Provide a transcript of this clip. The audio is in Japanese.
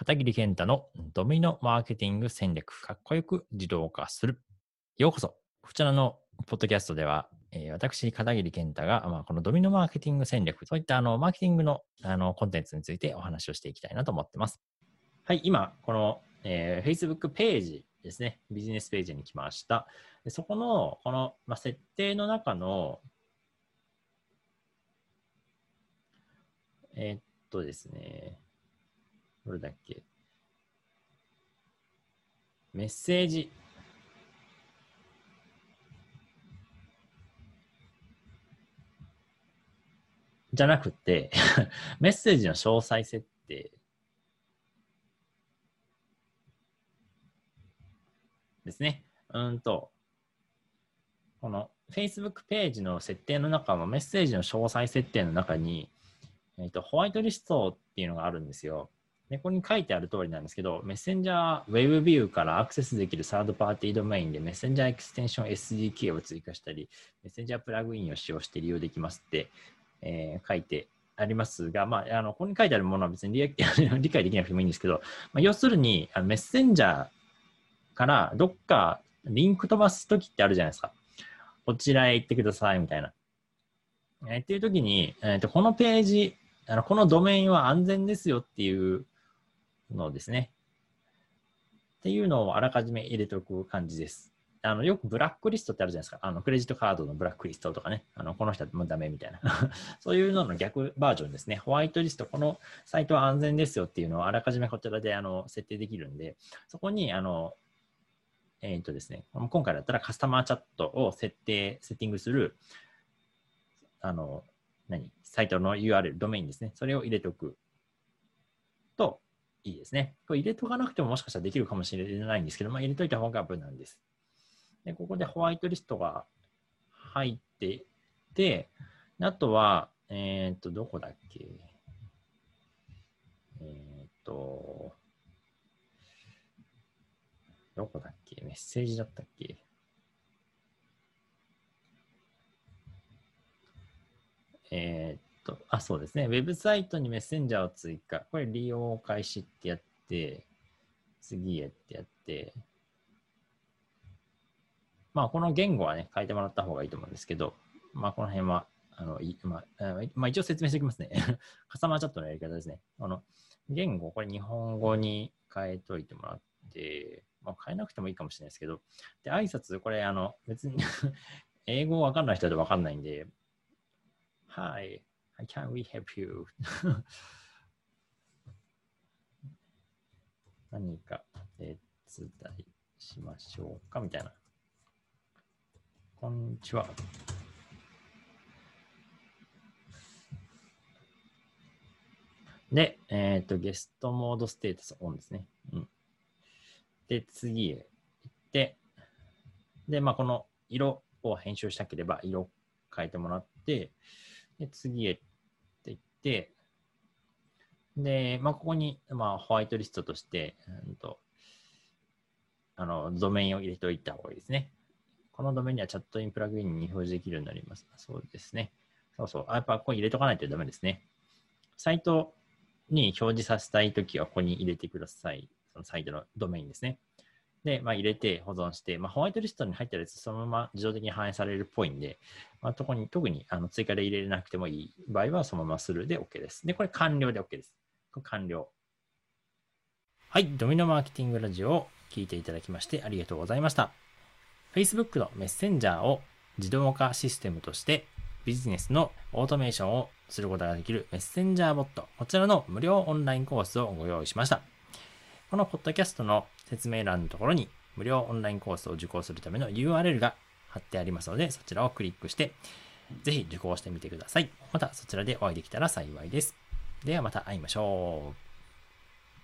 片桐健太のドミノマーケティング戦略、かっこよく自動化する。ようこそ。こちらのポッドキャストでは、えー私、片桐健太が、まあ、このドミノマーケティング戦略、そういったあのマーケティングのあのコンテンツについてお話をしていきたいなと思ってます。はい、今、この、えー Facebook ページですね、ビジネスページに来ました。でそこの、この、まあ、設定の中の、えーっとですね、どれだっけ？メッセージ。じゃなくて、メッセージの詳細設定ですね。うんと、この Facebook ページの設定の中のメッセージの詳細設定の中に、えっとホワイトリストっていうのがあるんですよ。で、ここに書いてある通りなんですけど、メッセンジャー Web ビューからアクセスできるサードパーティードメインでメッセンジャーエクステンション SDK を追加したり、メッセンジャープラグインを使用して利用できますって、えー書いてありますが、まあ、あのここに書いてあるものは別に 理解できなくてもいいんですけど、まあ、要するにあのメッセンジャーからどっかリンク飛ばすときってあるじゃないですか。こちらへ行ってくださいみたいな。えーっていうときに、えーと、このページ、あのこのドメインは安全ですよっていうのですね。っていうのをあらかじめ入れておく感じです。あのよくブラックリストってあるじゃないですか。あのクレジットカードのブラックリストとかね。あのこの人はもうダメみたいな。そういうのの逆バージョンですね。ホワイトリスト、このサイトは安全ですよっていうのをあらかじめこちらであの設定できるんで、そこにあの、えっ、とですね、今回だったらカスタマーチャットを設定、セッティングする、あの、何？サイトの URL、ドメインですね。それを入れておくといいですね。これ入れとかなくてももしかしたらできるかもしれないんですけど、まあ、入れといた方が無難です。で、ここでホワイトリストが入ってて、あとは、えっ、と、どこだっけ？えっ、と、どこだっけ？メッセージだったっけ？えっーと、あ、そうですね。ウェブサイトにメッセンジャーを追加。これ利用開始ってやって、次へってやって、まあ、この言語はね、変えてもらった方がいいと思うんですけど、まあ、この辺は、あの、いまあ、まあ、一応説明しておきますね。カスタマーチャットのやり方ですね。あの、言語、これ日本語に変えといてもらって、まあ、変えなくてもいいかもしれないですけど、で、挨拶、これ、あの、別に 英語わかんない人だとわかんないんで、はい I can we help you? 何か手伝いしましょうか？みたいな。こんにちは。で、えっ、と、ゲストモードステータスオンですね。うん。で、次へ行って、で、まあ、この色を編集したければ、色変えてもらって、で、次へって言って、で、まあ、ここに、まあ、ホワイトリストとして、うんと、あの、ドメインを入れておいた方がいいですね。このドメインにはチャットインプラグインに表示できるようになります。そうですね。そうそう。あやっぱここに入れとかないとダメですね。サイトに表示させたいときはここに入れてください。そのサイトのドメインですね。で、まあ、入れて保存して、まあ、ホワイトリストに入ったやつそのまま自動的に反映されるっぽいんで、まあ、特に特にあの追加で入れなくてもいい場合はそのままするで OK です。で、これ完了で OK です。これ完了。はい、ドミノマーケティングラジオを聞いていただきましてありがとうございました。Facebook のメッセンジャーを自動化システムとしてビジネスのオートメーションをすることができるメッセンジャーボット、こちらの無料オンラインコースをご用意しました。このポッドキャストの説明欄のところに無料オンラインコースを受講するための URL が貼ってありますので、そちらをクリックして、ぜひ受講してみてください。またそちらでお会いできたら幸いです。ではまた会いましょう。